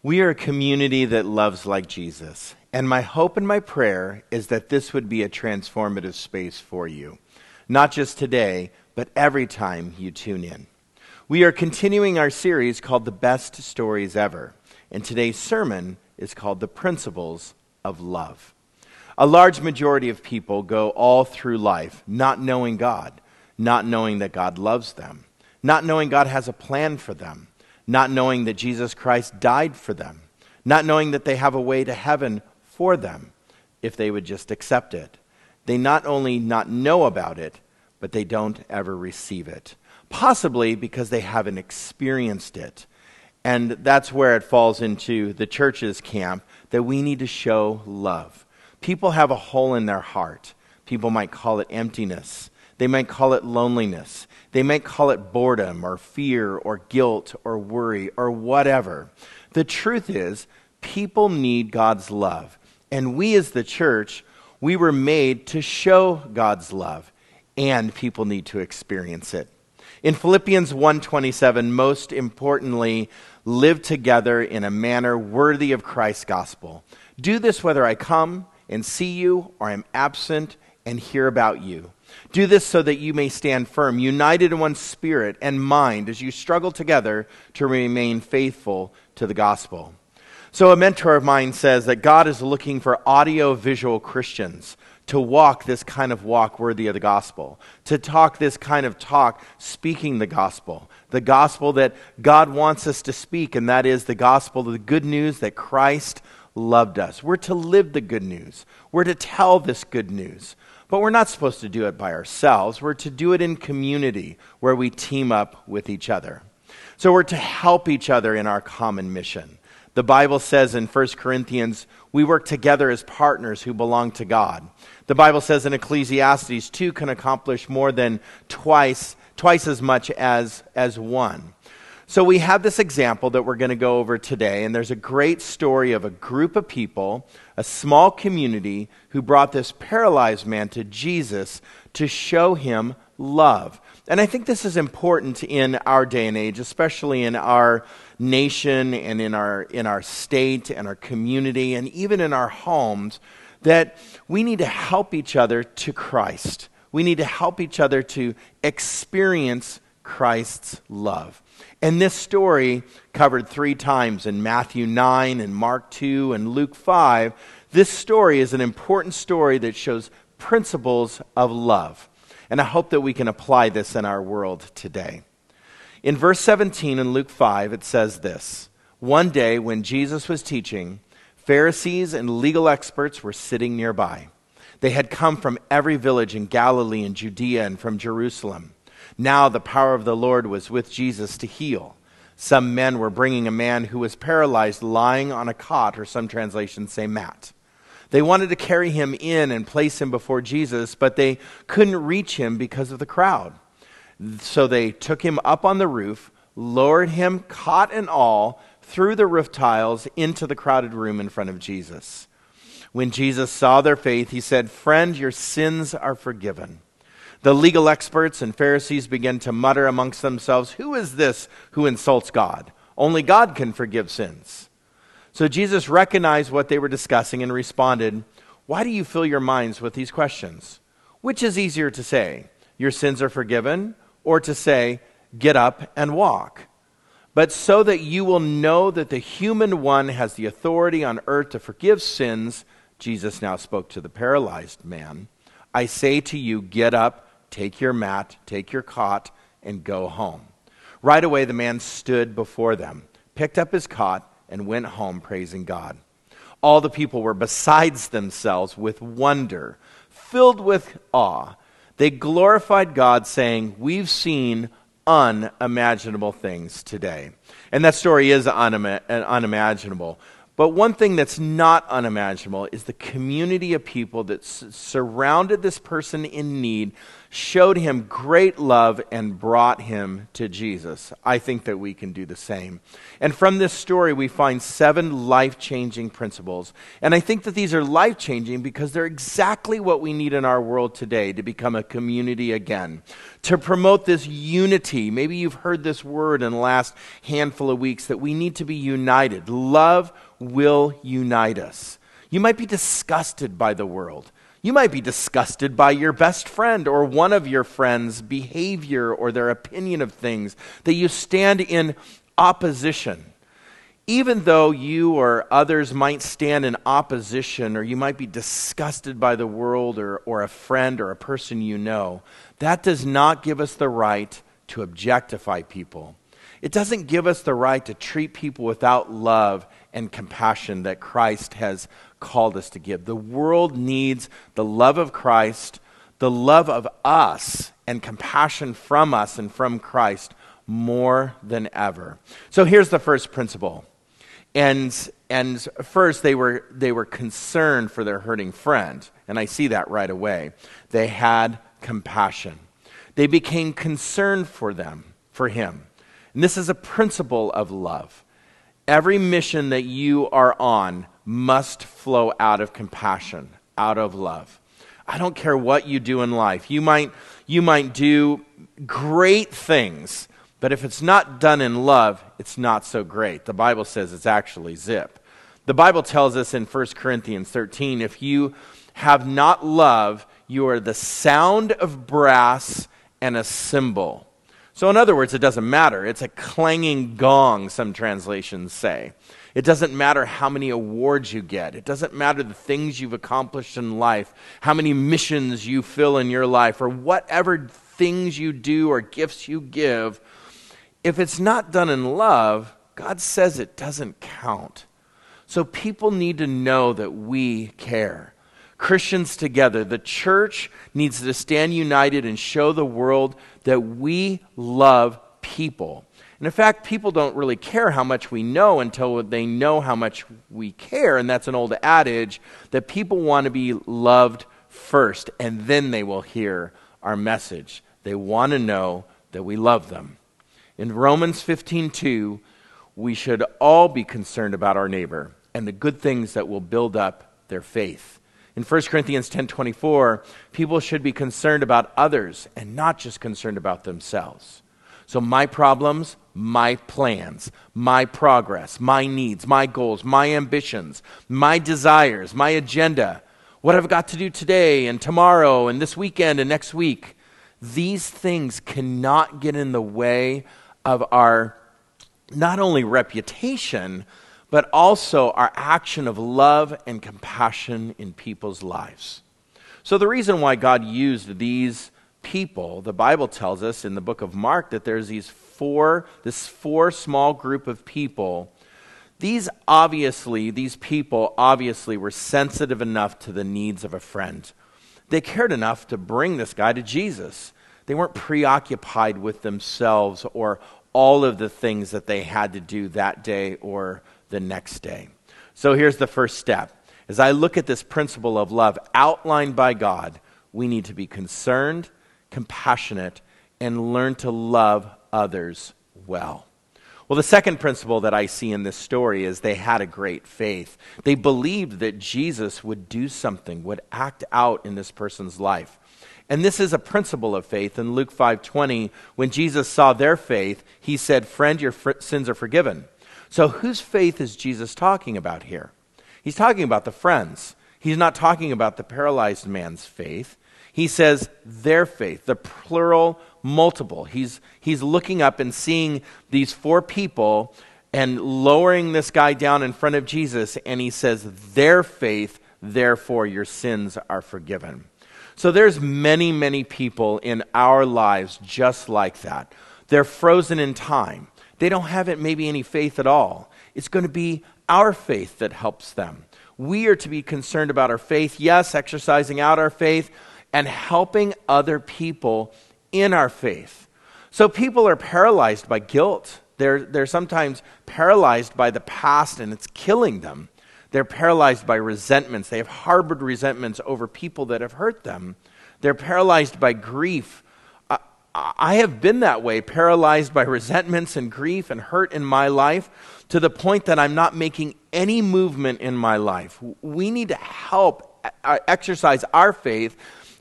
We are a community that loves like Jesus. And my hope and my prayer is that this would be a transformative space for you. Not just today, but every time you tune in. We are continuing our series called The Best Stories Ever. And today's sermon is called The Principles of Love. A large majority of people go all through life not knowing God, not knowing that God loves them, not knowing God has a plan for them not knowing that Jesus Christ died for them, not knowing that they have a way to heaven for them if they would just accept it. They not only not know about it, but they don't ever receive it. Possibly because they haven't experienced it. And that's where it falls into the church's camp that we need to show love. People have a hole in their heart. People might call it emptiness. They might call it loneliness. They might call it boredom or fear or guilt or worry or whatever. The truth is, people need God's love. And we as the church, we were made to show God's love, and people need to experience it. In Philippians 1:27, most importantly, live together in a manner worthy of Christ's gospel. Do this whether I come and see you or I am absent and hear about you. Do this so that you may stand firm, united in one spirit and mind as you struggle together to remain faithful to the gospel. So, a mentor of mine says that God is looking for audio visual Christians to walk this kind of walk worthy of the gospel, to talk this kind of talk speaking the gospel, the gospel that God wants us to speak, and that is the gospel, the good news that Christ loved us. We're to live the good news, we're to tell this good news. But we're not supposed to do it by ourselves. We're to do it in community where we team up with each other. So we're to help each other in our common mission. The Bible says in 1 Corinthians, we work together as partners who belong to God. The Bible says in Ecclesiastes, two can accomplish more than twice, twice as much as, as one. So we have this example that we're going to go over today, and there's a great story of a group of people, a small community, who brought this paralyzed man to Jesus to show him love. And I think this is important in our day and age, especially in our nation and in our, in our state and our community and even in our homes, that we need to help each other to Christ. We need to help each other to experience Christ's love. And this story, covered three times in Matthew 9 and Mark 2 and Luke 5, this story is an important story that shows principles of love. And I hope that we can apply this in our world today. In verse 17 in Luke 5, it says this One day when Jesus was teaching, Pharisees and legal experts were sitting nearby. They had come from every village in Galilee and Judea and from Jerusalem. Now the power of the Lord was with Jesus to heal. Some men were bringing a man who was paralyzed lying on a cot, or some translations say mat. They wanted to carry him in and place him before Jesus, but they couldn't reach him because of the crowd. So they took him up on the roof, lowered him, cot and all, through the roof tiles into the crowded room in front of Jesus. When Jesus saw their faith, he said, Friend, your sins are forgiven. The legal experts and Pharisees began to mutter amongst themselves, Who is this who insults God? Only God can forgive sins. So Jesus recognized what they were discussing and responded, Why do you fill your minds with these questions? Which is easier to say, Your sins are forgiven, or to say, Get up and walk? But so that you will know that the human one has the authority on earth to forgive sins, Jesus now spoke to the paralyzed man. I say to you, Get up Take your mat, take your cot, and go home. Right away, the man stood before them, picked up his cot, and went home praising God. All the people were besides themselves with wonder, filled with awe. They glorified God, saying, We've seen unimaginable things today. And that story is uh, unimaginable. But one thing that's not unimaginable is the community of people that s- surrounded this person in need showed him great love and brought him to Jesus. I think that we can do the same. And from this story, we find seven life changing principles. And I think that these are life changing because they're exactly what we need in our world today to become a community again. To promote this unity. Maybe you've heard this word in the last handful of weeks that we need to be united. Love will unite us. You might be disgusted by the world. You might be disgusted by your best friend or one of your friends' behavior or their opinion of things, that you stand in opposition. Even though you or others might stand in opposition, or you might be disgusted by the world or, or a friend or a person you know, that does not give us the right to objectify people. It doesn't give us the right to treat people without love and compassion that Christ has called us to give. The world needs the love of Christ, the love of us, and compassion from us and from Christ more than ever. So here's the first principle. And, and first, they were, they were concerned for their hurting friend. And I see that right away. They had compassion. They became concerned for them, for him. And this is a principle of love. Every mission that you are on must flow out of compassion, out of love. I don't care what you do in life. You might, you might do great things, but if it's not done in love, it's not so great. The Bible says it's actually zip. The Bible tells us in 1 Corinthians 13 if you have not love, you are the sound of brass and a cymbal. So, in other words, it doesn't matter. It's a clanging gong, some translations say. It doesn't matter how many awards you get. It doesn't matter the things you've accomplished in life, how many missions you fill in your life, or whatever things you do or gifts you give. If it's not done in love, God says it doesn't count. So people need to know that we care. Christians together, the church needs to stand united and show the world that we love people. And in fact, people don't really care how much we know until they know how much we care. And that's an old adage that people want to be loved first, and then they will hear our message. They want to know that we love them. In Romans 15:2, we should all be concerned about our neighbor and the good things that will build up their faith. In 1 Corinthians 10:24, people should be concerned about others and not just concerned about themselves. So my problems, my plans, my progress, my needs, my goals, my ambitions, my desires, my agenda, what I've got to do today and tomorrow and this weekend and next week, these things cannot get in the way of our not only reputation, but also our action of love and compassion in people's lives. So, the reason why God used these people, the Bible tells us in the book of Mark that there's these four, this four small group of people. These obviously, these people obviously were sensitive enough to the needs of a friend. They cared enough to bring this guy to Jesus. They weren't preoccupied with themselves or all of the things that they had to do that day or the next day. So here's the first step. As I look at this principle of love outlined by God, we need to be concerned, compassionate, and learn to love others well. Well, the second principle that I see in this story is they had a great faith. They believed that Jesus would do something, would act out in this person's life. And this is a principle of faith. In Luke 5:20, when Jesus saw their faith, he said, "Friend, your fr- sins are forgiven." So, whose faith is Jesus talking about here? He's talking about the friends. He's not talking about the paralyzed man's faith. He says their faith, the plural multiple. He's, he's looking up and seeing these four people and lowering this guy down in front of Jesus, and he says, Their faith, therefore your sins are forgiven. So there's many, many people in our lives just like that. They're frozen in time. They don't have it, maybe any faith at all. It's going to be our faith that helps them. We are to be concerned about our faith, yes, exercising out our faith, and helping other people in our faith. So people are paralyzed by guilt. They're, they're sometimes paralyzed by the past and it's killing them. They're paralyzed by resentments. They have harbored resentments over people that have hurt them. They're paralyzed by grief. I, have been that way, paralyzed by resentments and grief and hurt in my life to the point that I'm not making any movement in my life. We need to help uh, exercise our faith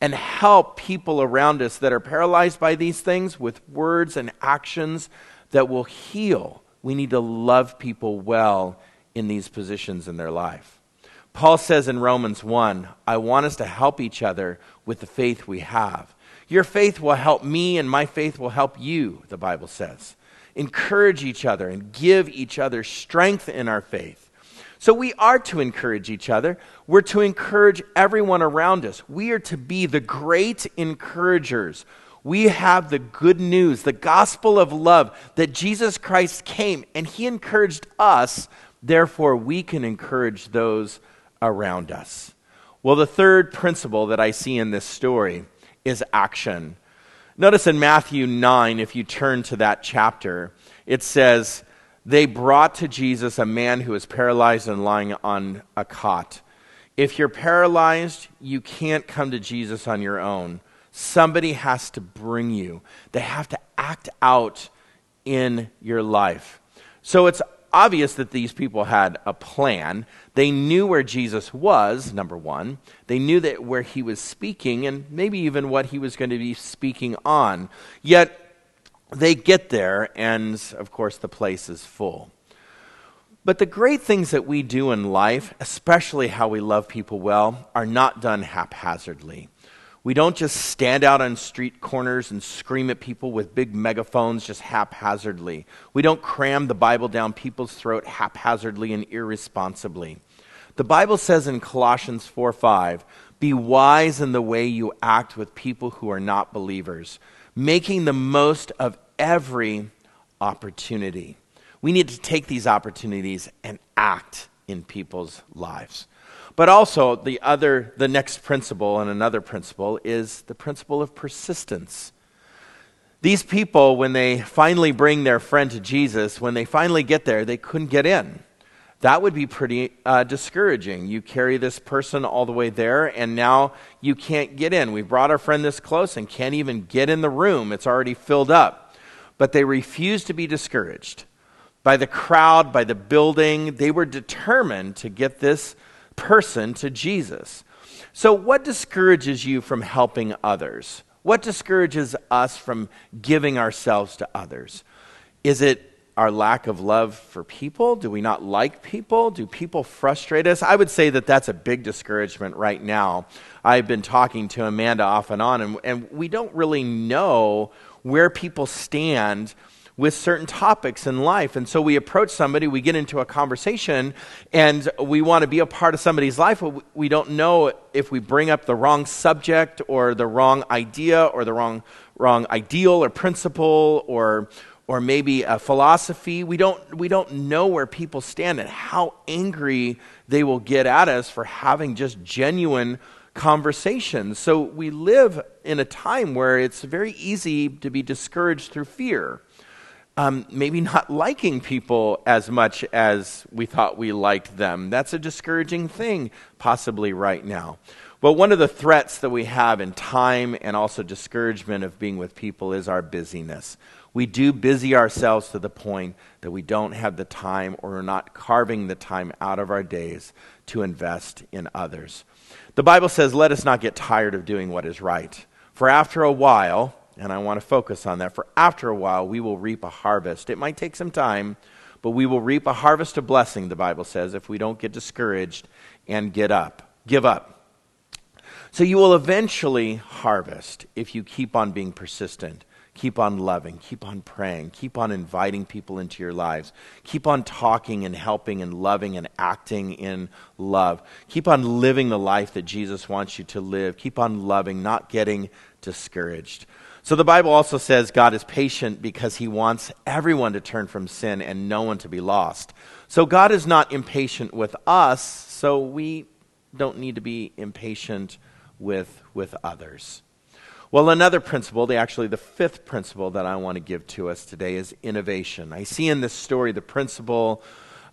and help people around us that are paralyzed by these things with words and actions that will heal. We need to love people well in these positions in their life. Paul says in Romans 1 I want us to help each other with the faith we have. Your faith will help me, and my faith will help you, the Bible says. Encourage each other and give each other strength in our faith. So we are to encourage each other. We're to encourage everyone around us. We are to be the great encouragers. We have the good news, the gospel of love that Jesus Christ came and he encouraged us. Therefore, we can encourage those around us. Well, the third principle that I see in this story is action. Notice in Matthew 9, if you turn to that chapter, it says, they brought to Jesus a man who was paralyzed and lying on a cot. If you're paralyzed, you can't come to Jesus on your own. Somebody has to bring you, they have to act out in your life. So it's obvious that these people had a plan. They knew where Jesus was, number one. They knew that where he was speaking and maybe even what he was going to be speaking on. Yet they get there, and of course, the place is full. But the great things that we do in life, especially how we love people well, are not done haphazardly. We don't just stand out on street corners and scream at people with big megaphones just haphazardly. We don't cram the Bible down people's throat haphazardly and irresponsibly. The Bible says in Colossians 4 5, be wise in the way you act with people who are not believers making the most of every opportunity. We need to take these opportunities and act in people's lives. But also, the other, the next principle and another principle is the principle of persistence. These people, when they finally bring their friend to Jesus, when they finally get there, they couldn't get in that would be pretty uh, discouraging. You carry this person all the way there, and now you can't get in. We brought our friend this close and can't even get in the room, it's already filled up. But they refused to be discouraged by the crowd, by the building. They were determined to get this person to Jesus. So, what discourages you from helping others? What discourages us from giving ourselves to others? Is it our lack of love for people? Do we not like people? Do people frustrate us? I would say that that's a big discouragement right now. I've been talking to Amanda off and on, and, and we don't really know where people stand with certain topics in life. And so we approach somebody, we get into a conversation, and we want to be a part of somebody's life, but we don't know if we bring up the wrong subject or the wrong idea or the wrong, wrong ideal or principle or or maybe a philosophy. We don't, we don't know where people stand and how angry they will get at us for having just genuine conversations. So we live in a time where it's very easy to be discouraged through fear. Um, maybe not liking people as much as we thought we liked them. That's a discouraging thing, possibly right now. But one of the threats that we have in time and also discouragement of being with people is our busyness we do busy ourselves to the point that we don't have the time or are not carving the time out of our days to invest in others. The Bible says, Let us not get tired of doing what is right. For after a while, and I want to focus on that, for after a while, we will reap a harvest. It might take some time, but we will reap a harvest of blessing, the Bible says, if we don't get discouraged and get up, give up. So you will eventually harvest if you keep on being persistent Keep on loving, keep on praying, keep on inviting people into your lives. Keep on talking and helping and loving and acting in love. Keep on living the life that Jesus wants you to live. Keep on loving, not getting discouraged. So the Bible also says God is patient because he wants everyone to turn from sin and no one to be lost. So God is not impatient with us, so we don't need to be impatient with, with others. Well, another principle, the, actually the fifth principle that I want to give to us today is innovation. I see in this story the principle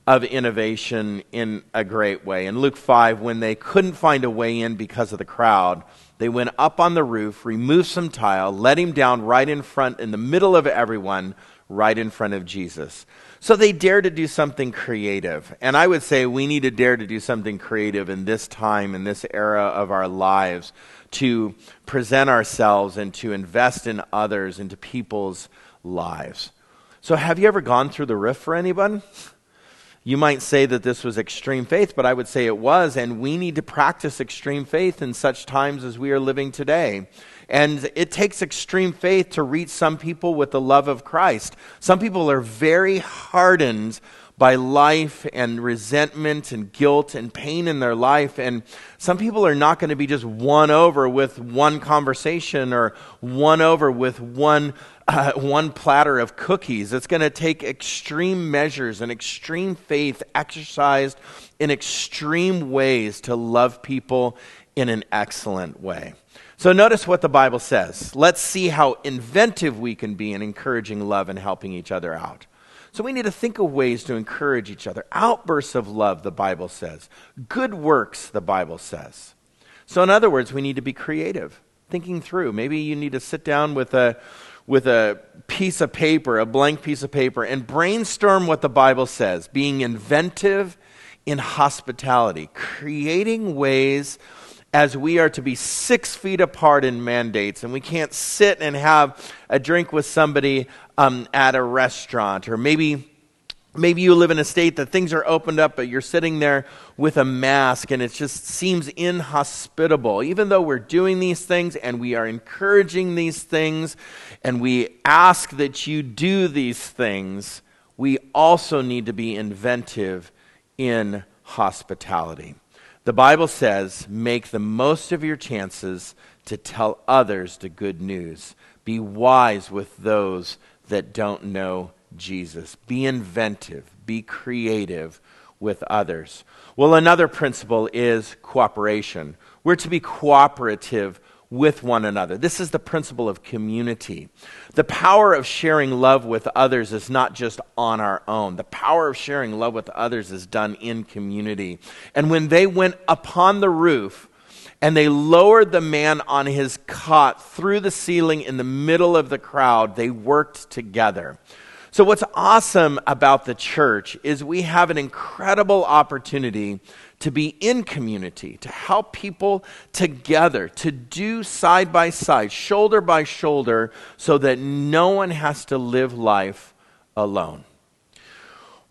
of innovation in a great way. In Luke 5, when they couldn't find a way in because of the crowd, they went up on the roof, removed some tile, let him down right in front, in the middle of everyone, right in front of Jesus. So they dare to do something creative. And I would say we need to dare to do something creative in this time, in this era of our lives, to present ourselves and to invest in others, into people's lives. So, have you ever gone through the roof for anyone? You might say that this was extreme faith, but I would say it was, and we need to practice extreme faith in such times as we are living today. And it takes extreme faith to reach some people with the love of Christ. Some people are very hardened by life and resentment and guilt and pain in their life. And some people are not going to be just won over with one conversation or won over with one, uh, one platter of cookies. It's going to take extreme measures and extreme faith exercised in extreme ways to love people in an excellent way. So notice what the Bible says. Let's see how inventive we can be in encouraging love and helping each other out. So we need to think of ways to encourage each other. Outbursts of love, the Bible says. Good works, the Bible says. So, in other words, we need to be creative, thinking through. Maybe you need to sit down with a, with a piece of paper, a blank piece of paper, and brainstorm what the Bible says, being inventive in hospitality, creating ways as we are to be six feet apart in mandates, and we can't sit and have a drink with somebody um, at a restaurant, or maybe. Maybe you live in a state that things are opened up, but you're sitting there with a mask and it just seems inhospitable. Even though we're doing these things and we are encouraging these things and we ask that you do these things, we also need to be inventive in hospitality. The Bible says, make the most of your chances to tell others the good news. Be wise with those that don't know Jesus. Be inventive, be creative with others. Well, another principle is cooperation. We're to be cooperative with one another. This is the principle of community. The power of sharing love with others is not just on our own. The power of sharing love with others is done in community. And when they went upon the roof, and they lowered the man on his cot through the ceiling in the middle of the crowd. They worked together. So, what's awesome about the church is we have an incredible opportunity to be in community, to help people together, to do side by side, shoulder by shoulder, so that no one has to live life alone.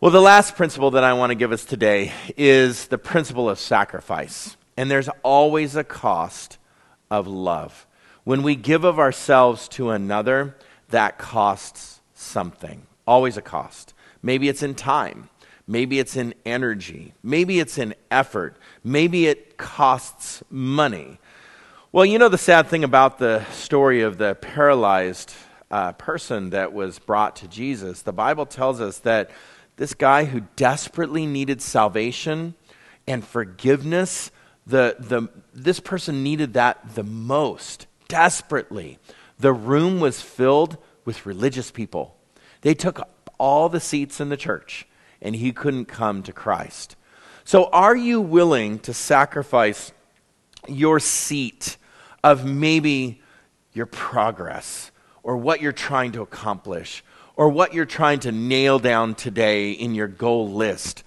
Well, the last principle that I want to give us today is the principle of sacrifice. And there's always a cost of love. When we give of ourselves to another, that costs something. Always a cost. Maybe it's in time. Maybe it's in energy. Maybe it's in effort. Maybe it costs money. Well, you know the sad thing about the story of the paralyzed uh, person that was brought to Jesus? The Bible tells us that this guy who desperately needed salvation and forgiveness, the, the, this person needed that the most, desperately. The room was filled with religious people. They took all the seats in the church and he couldn't come to Christ. So, are you willing to sacrifice your seat of maybe your progress or what you're trying to accomplish or what you're trying to nail down today in your goal list?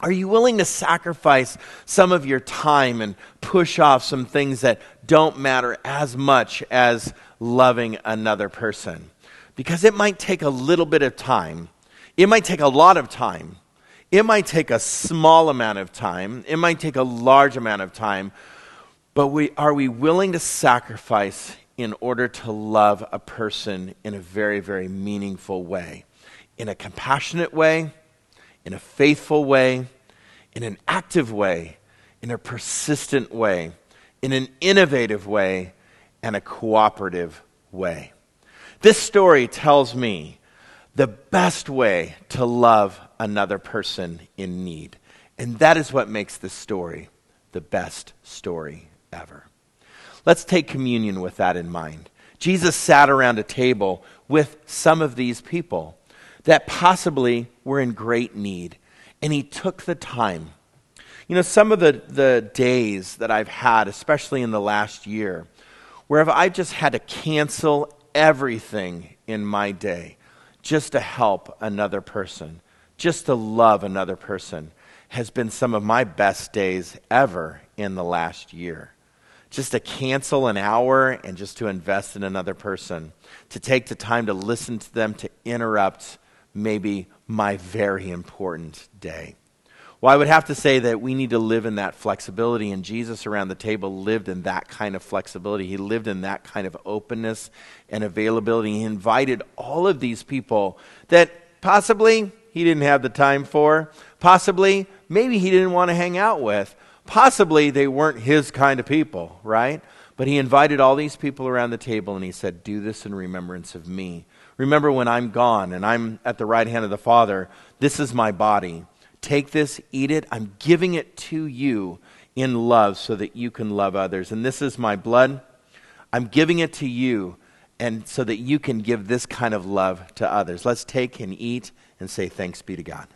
Are you willing to sacrifice some of your time and push off some things that don't matter as much as loving another person? Because it might take a little bit of time it might take a lot of time. It might take a small amount of time. It might take a large amount of time. But we, are we willing to sacrifice in order to love a person in a very, very meaningful way? In a compassionate way, in a faithful way, in an active way, in a persistent way, in an innovative way, and a cooperative way. This story tells me the best way to love another person in need. And that is what makes this story the best story ever. Let's take communion with that in mind. Jesus sat around a table with some of these people that possibly were in great need. and he took the time. You know, some of the, the days that I've had, especially in the last year, where I've just had to cancel everything in my day just to help another person, just to love another person, has been some of my best days ever in the last year. Just to cancel an hour and just to invest in another person, to take the time to listen to them, to interrupt maybe my very important day. Well, I would have to say that we need to live in that flexibility, and Jesus around the table lived in that kind of flexibility. He lived in that kind of openness and availability. He invited all of these people that possibly he didn't have the time for, possibly maybe he didn't want to hang out with, possibly they weren't his kind of people, right? But he invited all these people around the table and he said, Do this in remembrance of me. Remember when I'm gone and I'm at the right hand of the Father, this is my body Take this, eat it. I'm giving it to you in love so that you can love others. And this is my blood. I'm giving it to you and so that you can give this kind of love to others. Let's take and eat and say thanks be to God.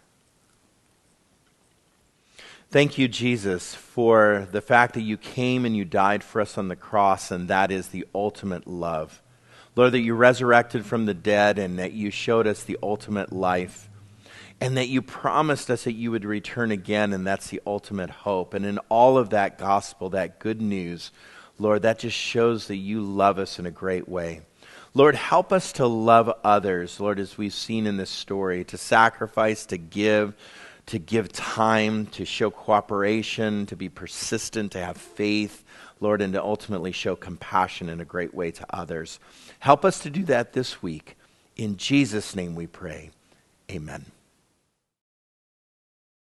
Thank you, Jesus, for the fact that you came and you died for us on the cross, and that is the ultimate love. Lord, that you resurrected from the dead and that you showed us the ultimate life and that you promised us that you would return again, and that's the ultimate hope. And in all of that gospel, that good news, Lord, that just shows that you love us in a great way. Lord, help us to love others, Lord, as we've seen in this story, to sacrifice, to give, to give time, to show cooperation, to be persistent, to have faith, Lord, and to ultimately show compassion in a great way to others. Help us to do that this week. In Jesus' name we pray. Amen.